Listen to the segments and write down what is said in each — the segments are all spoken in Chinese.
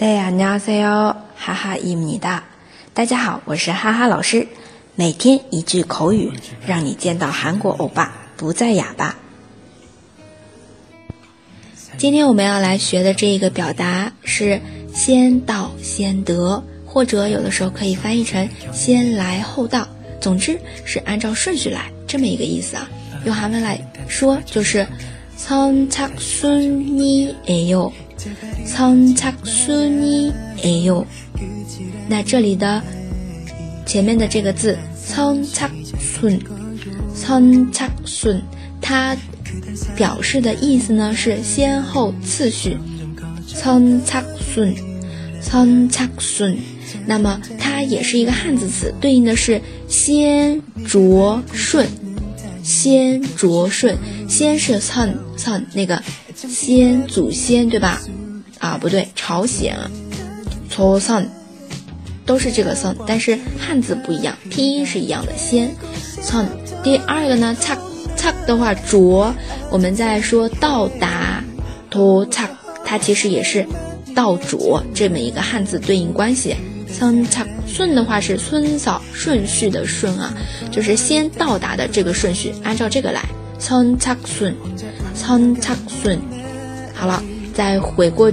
大家好，哈哈伊米达。大家好，我是哈哈老师。每天一句口语，让你见到韩国欧巴不再哑巴。今天我们要来学的这个表达是“先到先得”，或者有的时候可以翻译成“先来后到”。总之是按照顺序来，这么一个意思啊。用韩文来说就是“ 선착순이에 요”。선착순이에 요。 那这里的前面的这个字선착 순， 선착 순， 它表示的意思呢是先后次序。선착 순， 선착 순。 那么它也是一个汉字词，对应的是先着顺，先着顺， 先是 son son 那个先祖先，对吧？啊，不对，朝鲜啊，cho son 都是这个 son，但是汉字不一样，拼音是一样的，先 son 第二个呢，叉叉的话，着，我们再说到达，to 叉，它其实也是到着这么一个汉字对应关系。son 叉，顺的话是村嫂，顺序的顺啊，就是先到达的这个顺序，按照这个来。선 차， 顺，선 차， 顺，好了。再回过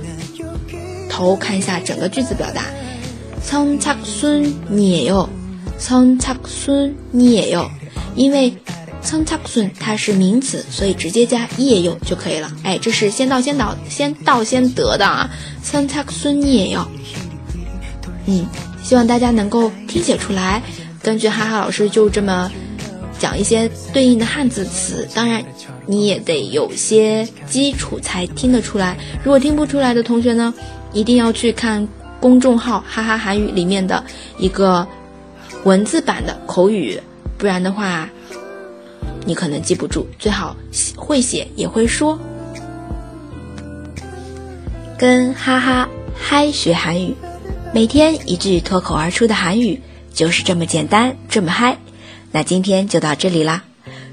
头看一下整个句子表达，선착순이에 요， 선착순이에 요， 因为선착순它是名词，所以直接加이에요就可以了。哎，这是先到先到，先到先得的啊。선착순이에 요， 嗯，希望大家能够听写出来。根据哈哈老师就这么。 讲一些对应的汉字词，当然你也得有些基础才听得出来。如果听不出来的同学呢，一定要去看公众号“哈哈韩语”里面的一个文字版的口语，不然的话，你可能记不住。最好会写也会说，跟哈哈嗨学韩语，每天一句脱口而出的韩语，就是这么简单，这么嗨。那今天就到这里啦，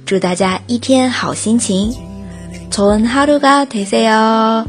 祝大家一天好心情，从哈都嘎退赛哟。